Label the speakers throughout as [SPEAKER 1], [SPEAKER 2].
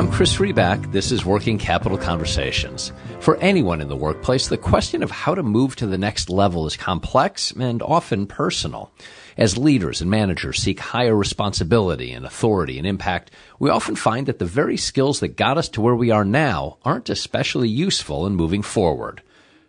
[SPEAKER 1] I'm Chris Riback. This is Working Capital Conversations. For anyone in the workplace, the question of how to move to the next level is complex and often personal. As leaders and managers seek higher responsibility and authority and impact, we often find that the very skills that got us to where we are now aren't especially useful in moving forward.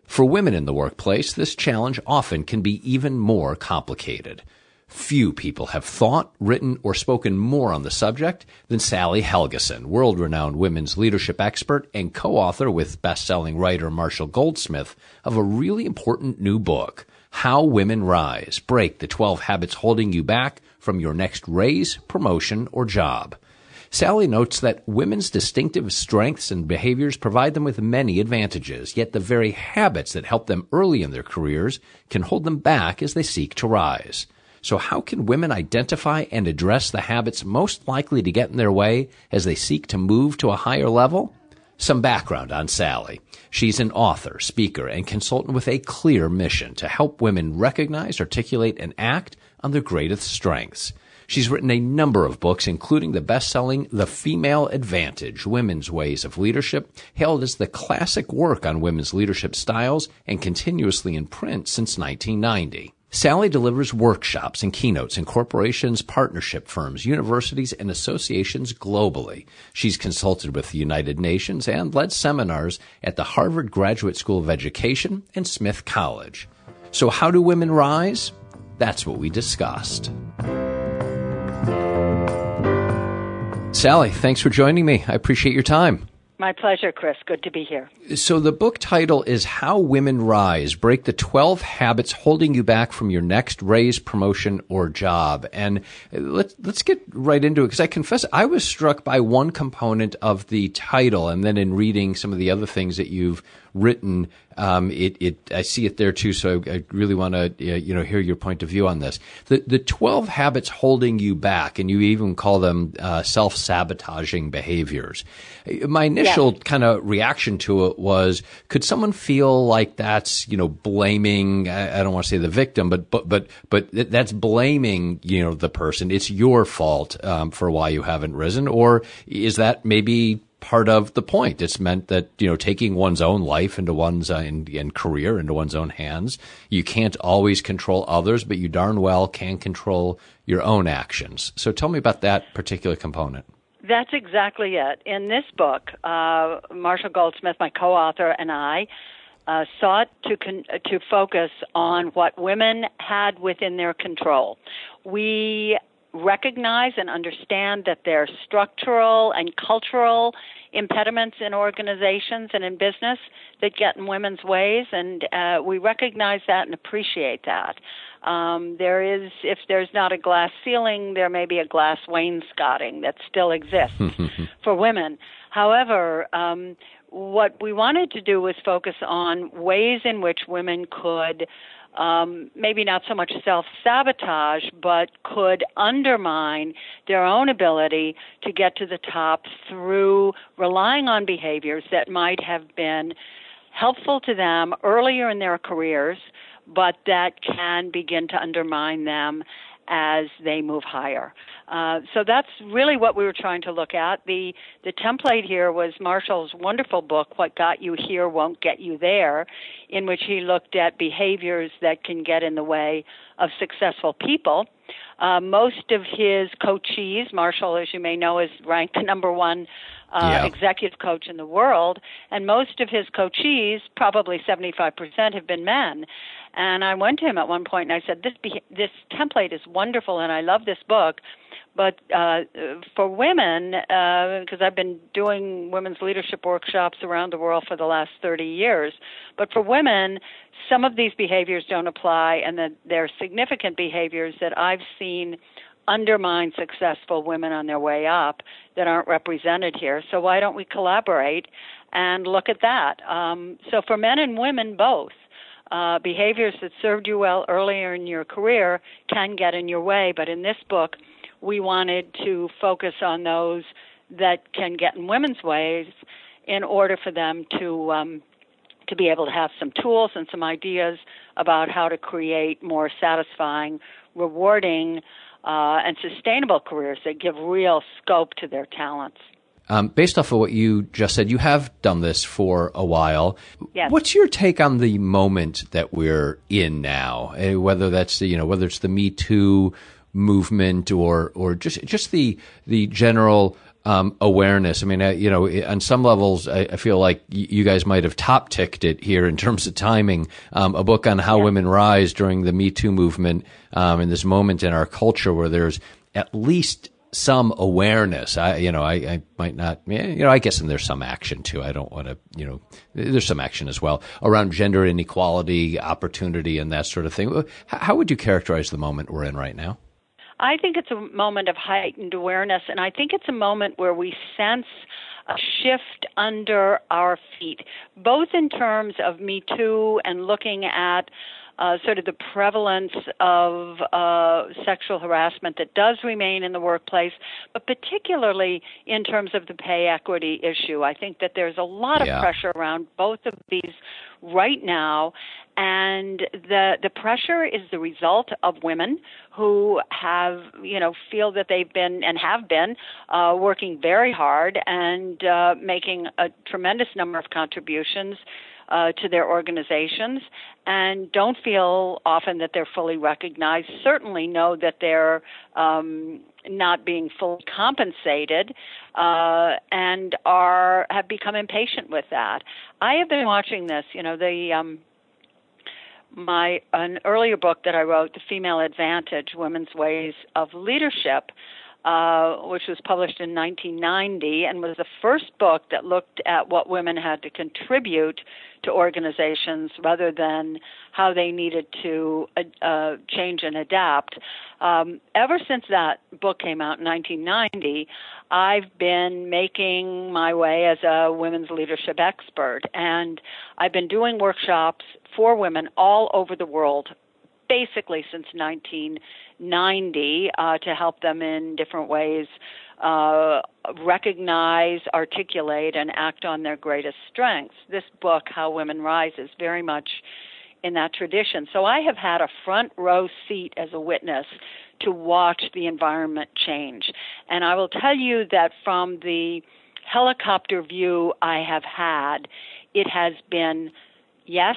[SPEAKER 1] For women in the workplace, this challenge often can be even more complicated. Few people have thought, written, or spoken more on the subject than Sally Helgesen, world renowned women's leadership expert and co author with best selling writer Marshall Goldsmith of a really important new book, How Women Rise Break the 12 Habits Holding You Back from Your Next Raise, Promotion, or Job. Sally notes that women's distinctive strengths and behaviors provide them with many advantages, yet the very habits that help them early in their careers can hold them back as they seek to rise. So how can women identify and address the habits most likely to get in their way as they seek to move to a higher level? Some background on Sally. She's an author, speaker, and consultant with a clear mission to help women recognize, articulate, and act on their greatest strengths. She's written a number of books, including the best-selling The Female Advantage, Women's Ways of Leadership, hailed as the classic work on women's leadership styles and continuously in print since 1990. Sally delivers workshops and keynotes in corporations, partnership firms, universities, and associations globally. She's consulted with the United Nations and led seminars at the Harvard Graduate School of Education and Smith College. So, how do women rise? That's what we discussed. Sally, thanks for joining me. I appreciate your time.
[SPEAKER 2] My pleasure, Chris. Good to be here.
[SPEAKER 1] So, the book title is How Women Rise Break the 12 Habits Holding You Back from Your Next Raise, Promotion, or Job. And let's, let's get right into it because I confess I was struck by one component of the title. And then in reading some of the other things that you've written, um, it, it, I see it there too. So I really want to, uh, you know, hear your point of view on this. The, the 12 habits holding you back, and you even call them uh, self sabotaging behaviors. My initial yes. kind of reaction to it was, could someone feel like that's, you know, blaming, I, I don't want to say the victim, but, but, but, but that's blaming, you know, the person. It's your fault, um, for why you haven't risen. Or is that maybe part of the point. It's meant that you know taking one's own life into one's uh, in career into one's own hands. You can't always control others, but you darn well can control your own actions. So tell me about that particular component.
[SPEAKER 2] That's exactly it. In this book, uh, Marshall Goldsmith, my co-author, and I. Uh, sought to con- to focus on what women had within their control. We recognize and understand that there are structural and cultural impediments in organizations and in business that get in women's ways, and uh, we recognize that and appreciate that. Um, there is, if there's not a glass ceiling, there may be a glass wainscoting that still exists for women. However, um, what we wanted to do was focus on ways in which women could um, maybe not so much self sabotage, but could undermine their own ability to get to the top through relying on behaviors that might have been helpful to them earlier in their careers, but that can begin to undermine them as they move higher. Uh, so that's really what we were trying to look at. The the template here was Marshall's wonderful book, "What Got You Here Won't Get You There," in which he looked at behaviors that can get in the way of successful people. Uh, most of his coachees, Marshall, as you may know, is ranked the number one uh, yeah. executive coach in the world, and most of his coachees, probably 75%, have been men. And I went to him at one point and I said, "This be- this template is wonderful, and I love this book." But uh, for women, because uh, I've been doing women's leadership workshops around the world for the last 30 years, but for women, some of these behaviors don't apply, and that there are significant behaviors that I've seen undermine successful women on their way up that aren't represented here. So why don't we collaborate and look at that? Um, so for men and women both, uh, behaviors that served you well earlier in your career can get in your way. But in this book, we wanted to focus on those that can get in women's ways in order for them to um, to be able to have some tools and some ideas about how to create more satisfying, rewarding, uh, and sustainable careers that give real scope to their talents.
[SPEAKER 1] Um, based off of what you just said, you have done this for a while.
[SPEAKER 2] Yes.
[SPEAKER 1] What's your take on the moment that we're in now? Uh, whether that's you know whether it's the Me Too movement or or just just the the general um, awareness. I mean, uh, you know, on some levels, I, I feel like y- you guys might have top ticked it here in terms of timing. Um, a book on how
[SPEAKER 2] yeah.
[SPEAKER 1] women rise during the Me Too movement, um, in this moment in our culture where there's at least some awareness. I, you know, I, I might not, you know, I guess, and there's some action too. I don't want to, you know, there's some action as well around gender inequality, opportunity, and that sort of thing. How would you characterize the moment we're in right now?
[SPEAKER 2] I think it's a moment of heightened awareness, and I think it's a moment where we sense a shift under our feet, both in terms of Me Too and looking at uh, sort of the prevalence of uh, sexual harassment that does remain in the workplace, but particularly in terms of the pay equity issue. I think that there's a lot
[SPEAKER 1] yeah.
[SPEAKER 2] of pressure around both of these right now, and the the pressure is the result of women who have you know feel that they've been and have been uh, working very hard and uh, making a tremendous number of contributions uh, to their organizations and don't feel often that they're fully recognized. Certainly know that they're um, not being fully compensated uh, and are have become impatient with that. I have been watching this. You know the. Um, my an earlier book that I wrote, The Female Advantage: Women's Ways of Leadership, uh, which was published in 1990 and was the first book that looked at what women had to contribute to organizations rather than how they needed to uh, uh, change and adapt. Um, ever since that book came out in 1990, I've been making my way as a women's leadership expert, and I've been doing workshops for women all over the world basically since 1990 uh, to help them in different ways uh, recognize, articulate, and act on their greatest strengths. This book, How Women Rise, is very much in that tradition. So I have had a front row seat as a witness to watch the environment change. And I will tell you that from the helicopter view I have had, it has been, yes,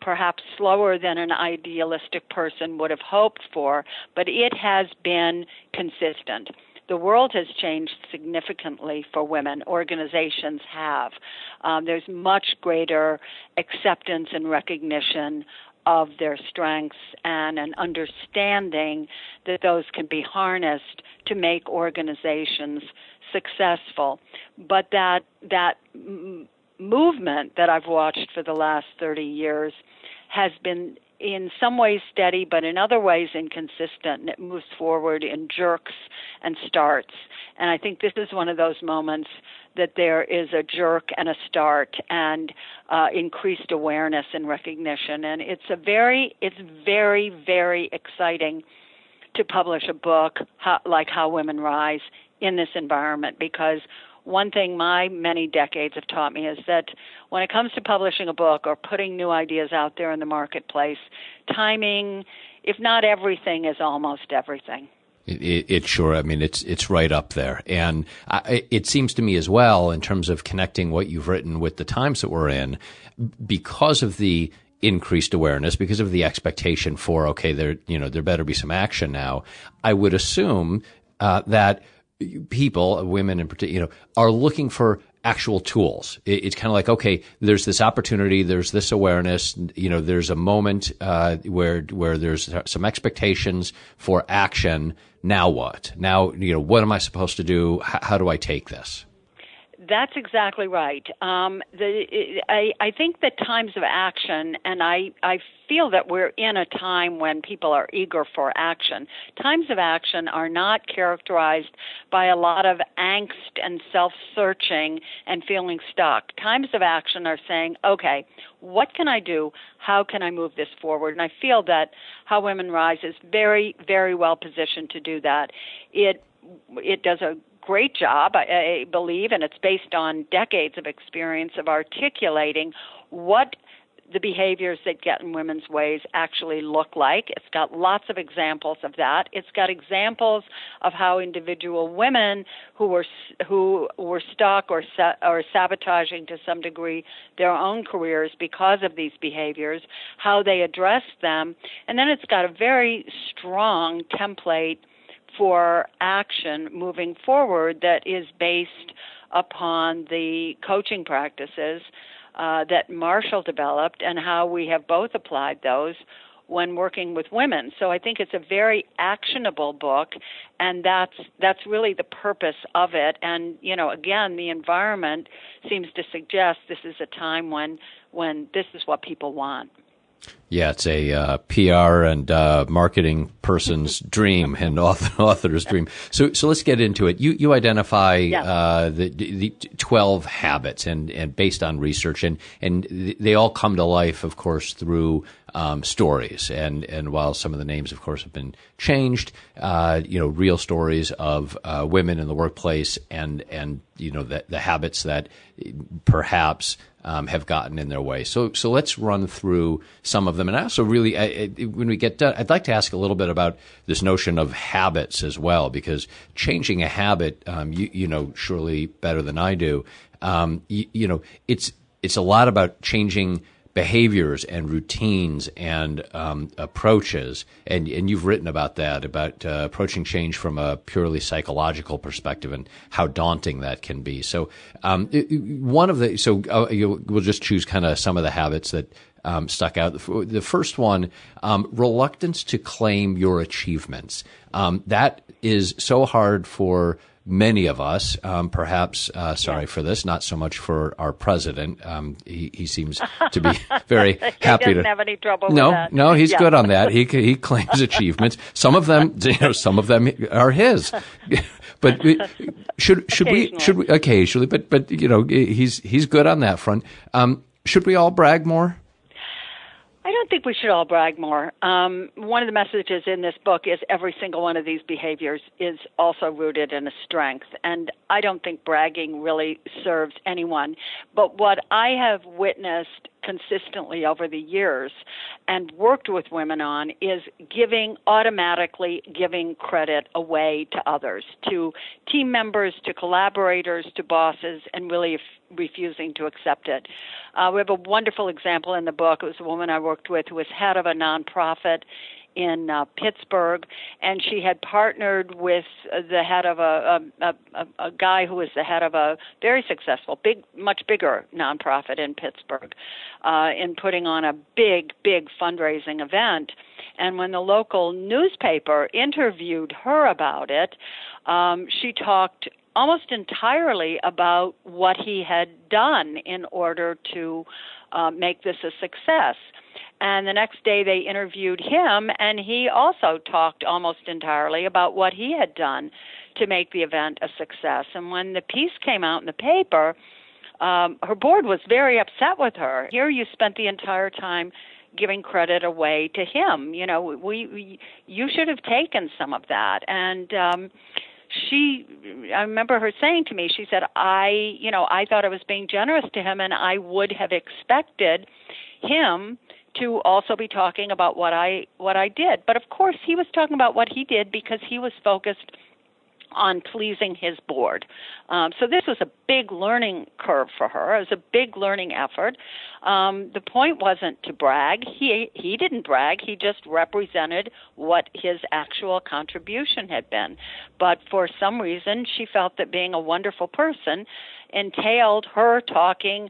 [SPEAKER 2] perhaps slower than an idealistic person would have hoped for, but it has been consistent. The world has changed significantly for women. Organizations have. Um, there's much greater acceptance and recognition of their strengths and an understanding that those can be harnessed to make organizations successful. But that that movement that I've watched for the last 30 years has been in some ways steady, but in other ways inconsistent, and it moves forward in jerks and starts. And I think this is one of those moments that there is a jerk and a start and uh, increased awareness and recognition. And it's a very, it's very, very exciting to publish a book how, like How Women Rise in this environment because one thing my many decades have taught me is that when it comes to publishing a book or putting new ideas out there in the marketplace, timing, if not everything, is almost everything.
[SPEAKER 1] It, it, it, sure. I mean, it's it's right up there, and I, it seems to me as well in terms of connecting what you've written with the times that we're in, because of the increased awareness, because of the expectation for okay, there you know there better be some action now. I would assume uh, that people, women in particular, you know, are looking for actual tools. It, it's kind of like, okay, there's this opportunity, there's this awareness, you know, there's a moment uh, where where there's some expectations for action. Now what? Now, you know, what am I supposed to do? H- how do I take this?
[SPEAKER 2] That's exactly right. Um, the, I, I think that times of action, and I, I feel that we're in a time when people are eager for action. Times of action are not characterized by a lot of angst and self searching and feeling stuck. Times of action are saying, okay, what can I do? How can I move this forward? And I feel that How Women Rise is very, very well positioned to do that. It it does a great job, I, I believe, and it's based on decades of experience of articulating what the behaviors that get in women's ways actually look like. It's got lots of examples of that. It's got examples of how individual women who were who were stuck or or sabotaging to some degree their own careers because of these behaviors, how they addressed them, and then it's got a very strong template for action moving forward that is based upon the coaching practices uh, that Marshall developed and how we have both applied those when working with women. So I think it's a very actionable book and that's that's really the purpose of it and you know again the environment seems to suggest this is a time when when this is what people want.
[SPEAKER 1] Yeah, it's a uh, PR and uh, marketing person's dream and author, author's dream. So, so let's get into it. You you identify yeah. uh, the, the twelve habits and, and based on research and and they all come to life, of course, through um, stories. And and while some of the names, of course, have been changed, uh, you know, real stories of uh, women in the workplace and and you know the, the habits that perhaps um, have gotten in their way. So, so let's run through some of them. And also really, I, I, when we get done, I'd like to ask a little bit about this notion of habits as well, because changing a habit, um, you, you know, surely better than I do, um, you, you know, it's, it's a lot about changing behaviors and routines and um, approaches, and and you've written about that about uh, approaching change from a purely psychological perspective and how daunting that can be. So um, it, one of the so uh, we'll just choose kind of some of the habits that. Um, stuck out. The first one, um, reluctance to claim your achievements. Um, that is so hard for many of us, um, perhaps, uh, sorry yeah. for this, not so much for our president. Um, he, he seems to be very happy
[SPEAKER 2] to. have any trouble.
[SPEAKER 1] No, no, he's yeah. good on that. He he claims achievements. Some of them, you know, some of them are his. but should should we should we occasionally? But but you know, he's he's good on that front. Um, should we all brag more?
[SPEAKER 2] I don't think we should all brag more. Um, one of the messages in this book is every single one of these behaviors is also rooted in a strength. And I don't think bragging really serves anyone. But what I have witnessed consistently over the years and worked with women on is giving automatically giving credit away to others, to team members, to collaborators, to bosses, and really refusing to accept it. Uh, we have a wonderful example in the book. It was a woman I worked with who was head of a nonprofit in uh, Pittsburgh, and she had partnered with the head of a a, a a guy who was the head of a very successful, big, much bigger nonprofit in Pittsburgh, uh, in putting on a big, big fundraising event. And when the local newspaper interviewed her about it, um, she talked almost entirely about what he had done in order to uh, make this a success. And the next day they interviewed him, and he also talked almost entirely about what he had done to make the event a success. And when the piece came out in the paper, um, her board was very upset with her. Here you spent the entire time giving credit away to him. You know, we, we you should have taken some of that. And um she I remember her saying to me, she said, I, you know, I thought I was being generous to him and I would have expected him to also be talking about what I what I did. But of course, he was talking about what he did because he was focused on pleasing his board. Um, so this was a big learning curve for her. It was a big learning effort. Um, the point wasn't to brag. He he didn't brag. He just represented what his actual contribution had been. But for some reason, she felt that being a wonderful person entailed her talking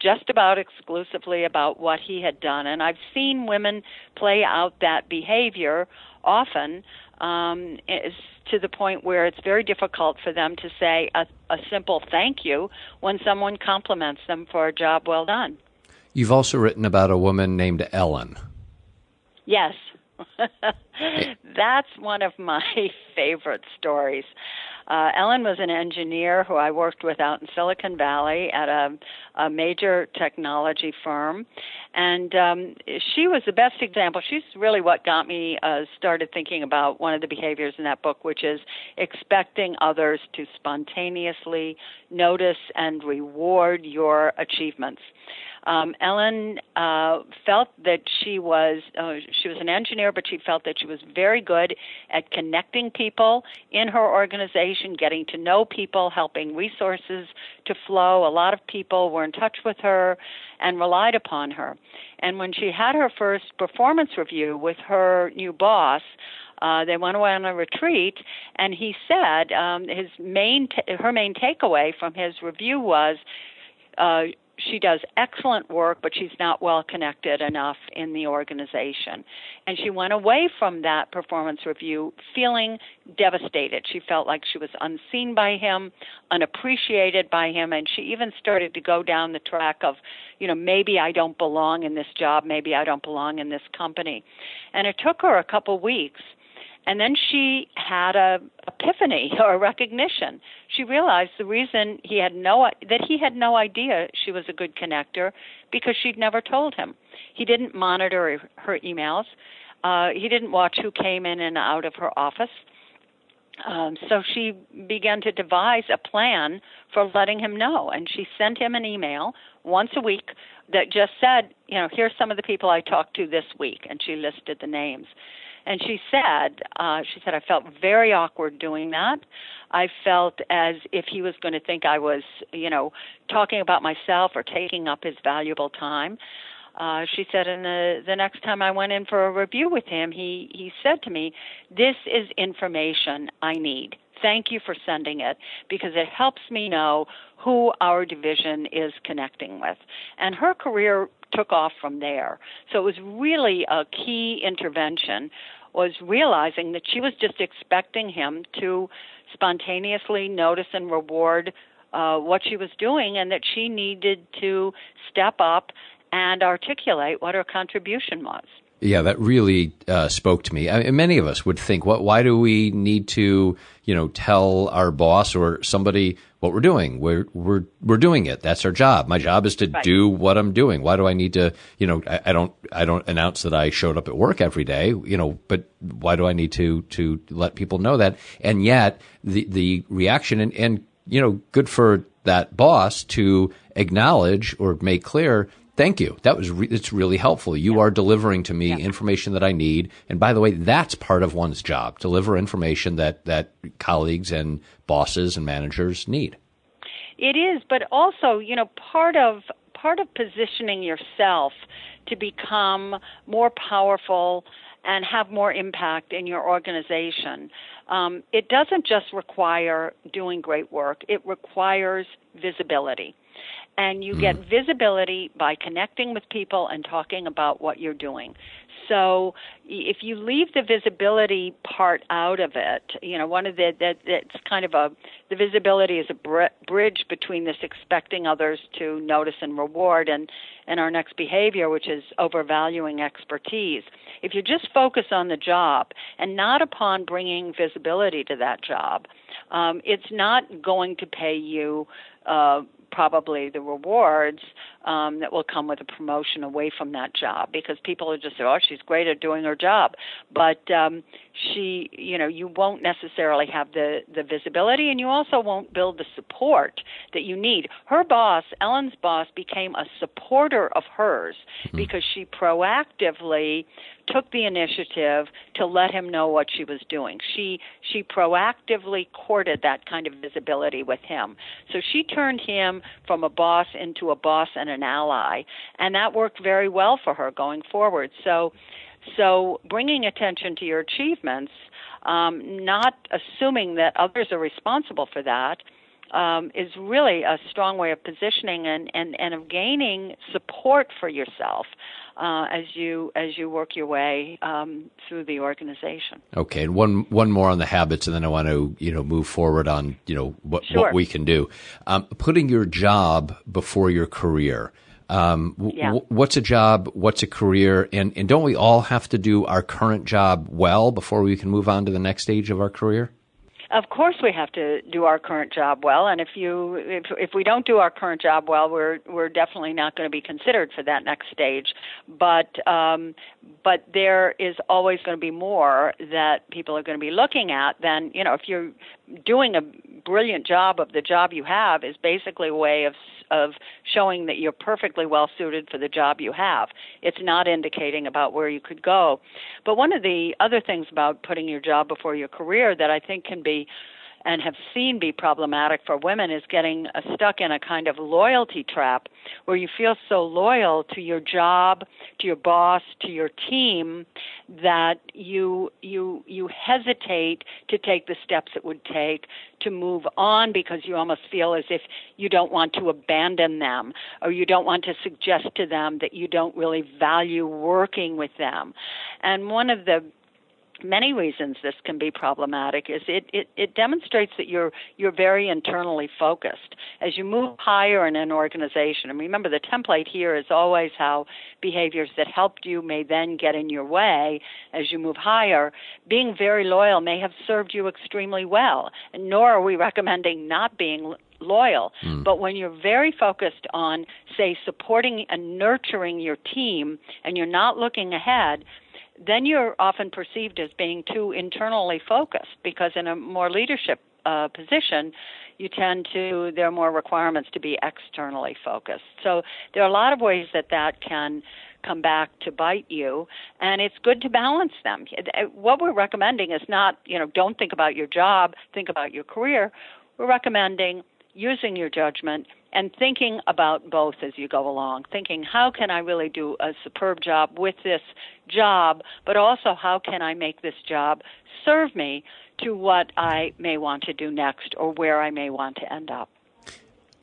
[SPEAKER 2] just about exclusively about what he had done. And I've seen women play out that behavior often um, to the point where it's very difficult for them to say a, a simple thank you when someone compliments them for a job well done.
[SPEAKER 1] You've also written about a woman named Ellen.
[SPEAKER 2] Yes. That's one of my favorite stories. Uh, Ellen was an engineer who I worked with out in Silicon Valley at a, a major technology firm, And um, she was the best example. She's really what got me uh, started thinking about one of the behaviors in that book, which is expecting others to spontaneously notice and reward your achievements. Um, Ellen uh, felt that she was uh, she was an engineer, but she felt that she was very good at connecting people in her organization, getting to know people, helping resources to flow. A lot of people were in touch with her and relied upon her. And when she had her first performance review with her new boss, uh, they went away on a retreat, and he said um, his main t- her main takeaway from his review was uh, she does excellent work, but she's not well connected enough in the organization. And she went away from that performance review feeling devastated. She felt like she was unseen by him, unappreciated by him, and she even started to go down the track of, you know, maybe I don't belong in this job, maybe I don't belong in this company. And it took her a couple weeks and then she had a epiphany or a recognition. She realized the reason he had no that he had no idea she was a good connector because she'd never told him. He didn't monitor her emails. Uh, he didn't watch who came in and out of her office. Um, so she began to devise a plan for letting him know, and she sent him an email once a week that just said, you know, here's some of the people I talked to this week, and she listed the names. And she said, uh, she said, I felt very awkward doing that. I felt as if he was going to think I was, you know, talking about myself or taking up his valuable time. Uh, she said, and the the next time I went in for a review with him, he he said to me, "This is information I need. Thank you for sending it because it helps me know who our division is connecting with." And her career took off from there. So it was really a key intervention was realizing that she was just expecting him to spontaneously notice and reward uh, what she was doing and that she needed to step up and articulate what her contribution was.
[SPEAKER 1] Yeah, that really uh, spoke to me. I mean, many of us would think, "What? Why do we need to, you know, tell our boss or somebody what we're doing? We're we're we're doing it. That's our job. My job is to right. do what I'm doing. Why do I need to, you know? I, I, don't I don't announce that I showed up at work every day, you know. But why do I need to to let people know that? And yet the the reaction and and you know, good for that boss to acknowledge or make clear thank you. That was re- it's really helpful. You yeah. are delivering to me yeah. information that I need. And by the way, that's part of one's job: deliver information that that colleagues and bosses and managers need.
[SPEAKER 2] It is, but also, you know, part of part of positioning yourself to become more powerful and have more impact in your organization. Um, it doesn't just require doing great work, it requires visibility and you mm. get visibility by connecting with people and talking about what you're doing. So if you leave the visibility part out of it, you know, one of the that it's kind of a the visibility is a br- bridge between this expecting others to notice and reward and and our next behavior, which is overvaluing expertise. If you just focus on the job and not upon bringing visibility to that job, um, it's not going to pay you uh, probably the rewards um, that will come with a promotion away from that job because people are just say, oh, she's great at doing her job, but um, she, you know, you won't necessarily have the the visibility, and you also won't build the support that you need. Her boss, Ellen's boss, became a supporter of hers mm-hmm. because she proactively took the initiative to let him know what she was doing. She she proactively courted that kind of visibility with him. So she turned him from a boss into a boss and an ally, and that worked very well for her going forward. So so bringing attention to your achievements, um, not assuming that others are responsible for that, um, is really a strong way of positioning and, and, and of gaining support for yourself uh, as you as you work your way um, through the organization.
[SPEAKER 1] Okay, and one one more on the habits, and then I want to you know move forward on you know what sure. what we can do. Um, putting your job before your career. Um, yeah. w- what's a job? What's a career? And and don't we all have to do our current job well before we can move on to the next stage of our career?
[SPEAKER 2] Of course we have to do our current job well and if you if if we don't do our current job well we're we're definitely not going to be considered for that next stage. But um but there is always going to be more that people are going to be looking at than you know if you're doing a brilliant job of the job you have is basically a way of of showing that you're perfectly well suited for the job you have. It's not indicating about where you could go. But one of the other things about putting your job before your career that I think can be and have seen be problematic for women is getting stuck in a kind of loyalty trap where you feel so loyal to your job, to your boss, to your team that you you you hesitate to take the steps it would take to move on because you almost feel as if you don't want to abandon them or you don't want to suggest to them that you don't really value working with them. And one of the many reasons this can be problematic is it, it, it demonstrates that you're you're very internally focused. As you move higher in an organization, and remember the template here is always how behaviors that helped you may then get in your way as you move higher. Being very loyal may have served you extremely well, nor are we recommending not being loyal. Mm. But when you're very focused on, say, supporting and nurturing your team and you're not looking ahead, then you're often perceived as being too internally focused because in a more leadership uh, position, you tend to there are more requirements to be externally focused. So there are a lot of ways that that can come back to bite you and it's good to balance them what we're recommending is not you know don't think about your job think about your career we're recommending using your judgment and thinking about both as you go along, thinking how can I really do a superb job with this job, but also how can I make this job serve me to what I may want to do next or where I may want to end up.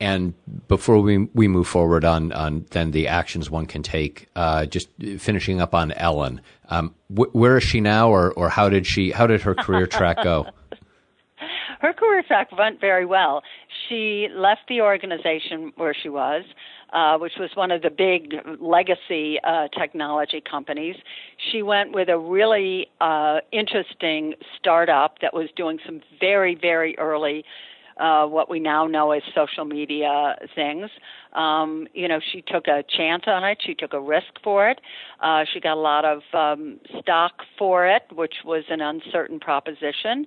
[SPEAKER 1] And before we we move forward on on then the actions one can take, uh, just finishing up on Ellen, um, wh- where is she now, or or how did she how did her career track go?
[SPEAKER 2] her career track went very well. She left the organization where she was, uh, which was one of the big legacy uh, technology companies. She went with a really uh, interesting startup that was doing some very, very early. Uh, what we now know as social media things. Um, you know, she took a chance on it. She took a risk for it. Uh, she got a lot of um, stock for it, which was an uncertain proposition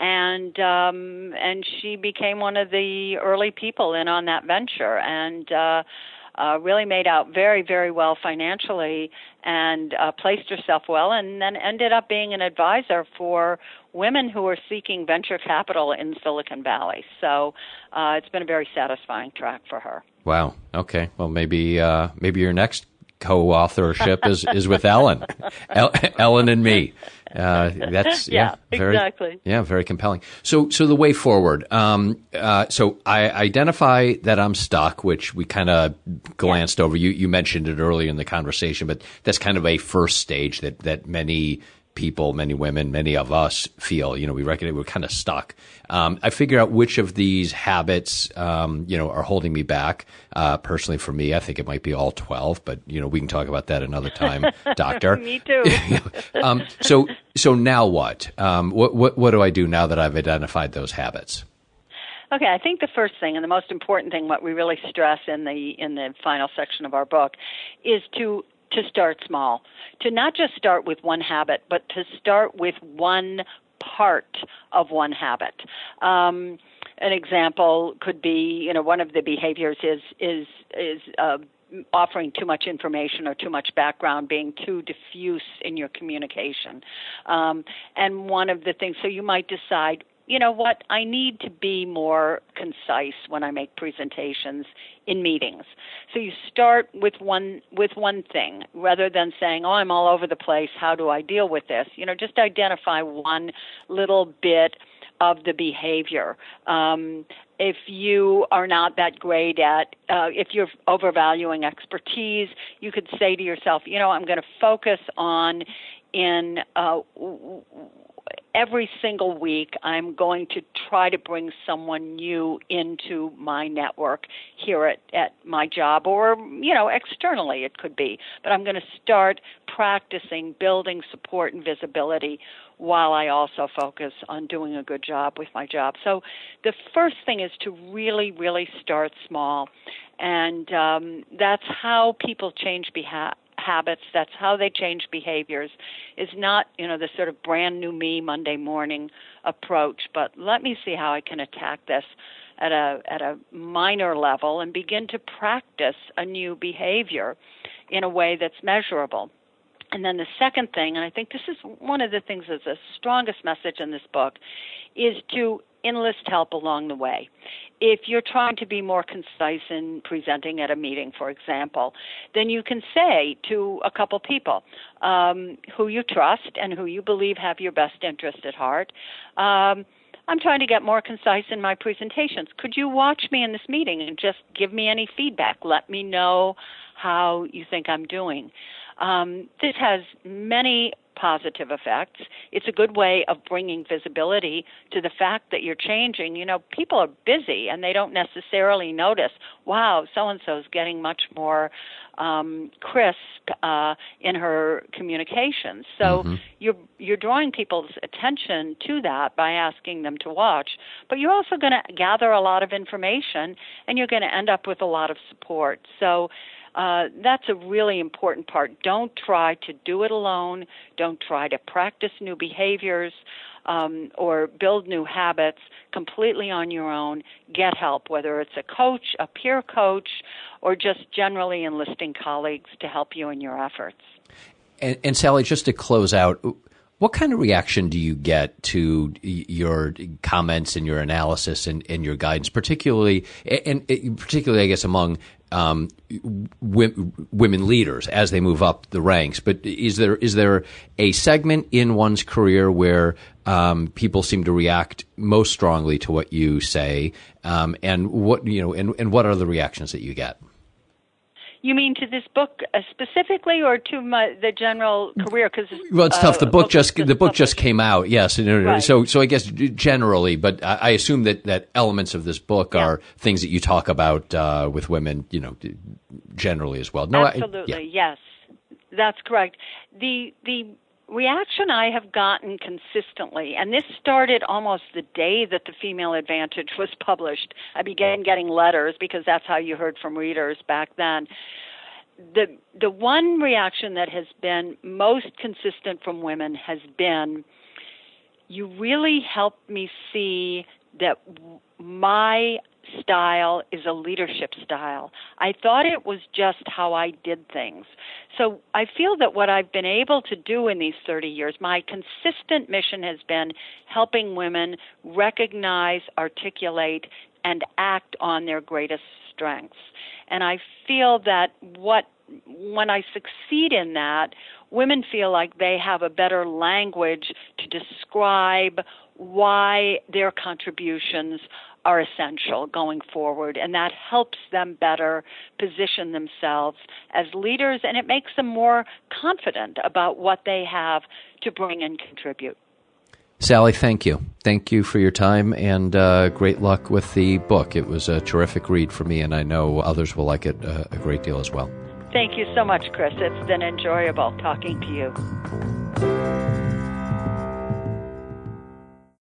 [SPEAKER 2] and um, and she became one of the early people in on that venture, and. Uh, uh, really made out very, very well financially and uh, placed herself well, and then ended up being an advisor for women who are seeking venture capital in Silicon Valley. So uh, it's been a very satisfying track for her.
[SPEAKER 1] Wow. Okay. Well, maybe uh, maybe your next co-authorship is is with Ellen, Ellen and me. Uh, that's yeah,
[SPEAKER 2] yeah,
[SPEAKER 1] very,
[SPEAKER 2] exactly.
[SPEAKER 1] Yeah, very compelling. So, so the way forward. Um, uh, so I identify that I'm stuck, which we kind of glanced yeah. over. You you mentioned it earlier in the conversation, but that's kind of a first stage that that many people, many women, many of us feel, you know, we recognize we're kind of stuck. Um, I figure out which of these habits, um, you know, are holding me back. Uh, personally, for me, I think it might be all 12, but, you know, we can talk about that another time, doctor.
[SPEAKER 2] me too.
[SPEAKER 1] um, so, so now what? Um, what? What, what do I do now that I've identified those habits?
[SPEAKER 2] Okay, I think the first thing and the most important thing, what we really stress in the in the final section of our book, is to to start small, to not just start with one habit, but to start with one part of one habit. Um, an example could be, you know, one of the behaviors is is is uh, offering too much information or too much background, being too diffuse in your communication. Um, and one of the things, so you might decide, you know what, I need to be more concise when I make presentations in meetings. So you start with one with one thing rather than saying, "Oh, I'm all over the place. How do I deal with this?" You know, just identify one little bit of the behavior. Um, if you are not that great at, uh, if you're overvaluing expertise, you could say to yourself, you know, I'm going to focus on in uh, every single week I'm going to try to bring someone new into my network here at, at my job or, you know, externally it could be. But I'm going to start practicing building support and visibility while I also focus on doing a good job with my job. So the first thing is to really, really start small. And um, that's how people change beha- habits. That's how they change behaviors. Is not you know the sort of brand new me Monday morning approach, but let me see how I can attack this at a at a minor level and begin to practice a new behavior in a way that's measurable. And then the second thing, and I think this is one of the things that's the strongest message in this book, is to enlist help along the way. If you're trying to be more concise in presenting at a meeting, for example, then you can say to a couple people um, who you trust and who you believe have your best interest at heart. Um, I'm trying to get more concise in my presentations. Could you watch me in this meeting and just give me any feedback? Let me know how you think I'm doing. Um, this has many positive effects. It's a good way of bringing visibility to the fact that you're changing. You know, people are busy and they don't necessarily notice, wow, so and so is getting much more um, crisp uh, in her communications. So mm-hmm. you're you're drawing people's attention to that by asking them to watch, but you're also going to gather a lot of information and you're going to end up with a lot of support. So uh, that's a really important part. Don't try to do it alone. Don't try to practice new behaviors um, or build new habits completely on your own. Get help, whether it's a coach, a peer coach, or just generally enlisting colleagues to help you in your efforts.
[SPEAKER 1] And, and Sally, just to close out, what kind of reaction do you get to your comments and your analysis and, and your guidance, particularly and, and particularly, I guess, among um, women leaders as they move up the ranks? But is there is there a segment in one's career where um, people seem to react most strongly to what you say, um, and what you know, and, and what are the reactions that you get?
[SPEAKER 2] You mean to this book uh, specifically, or to my, the general career? Because
[SPEAKER 1] well, it's uh, tough. The book, book just the book just came out. Yes, right. so so I guess generally, but I, I, assume that that elements of this book yeah. are things that you talk about uh, with women. You know, generally as well.
[SPEAKER 2] No, absolutely. I, yeah. Yes, that's correct. The the reaction I have gotten consistently, and this started almost the day that the Female Advantage was published. I began getting letters because that's how you heard from readers back then. The the one reaction that has been most consistent from women has been you really helped me see that my style is a leadership style. I thought it was just how I did things. So I feel that what I've been able to do in these 30 years, my consistent mission has been helping women recognize, articulate, and act on their greatest strengths. And I feel that what when I succeed in that, women feel like they have a better language to describe why their contributions are essential going forward, and that helps them better position themselves as leaders, and it makes them more confident about what they have to bring and contribute.
[SPEAKER 1] Sally, thank you. Thank you for your time and uh, great luck with the book. It was a terrific read for me, and I know others will like it uh, a great deal as well.
[SPEAKER 2] Thank you so much, Chris. It's been enjoyable talking to you.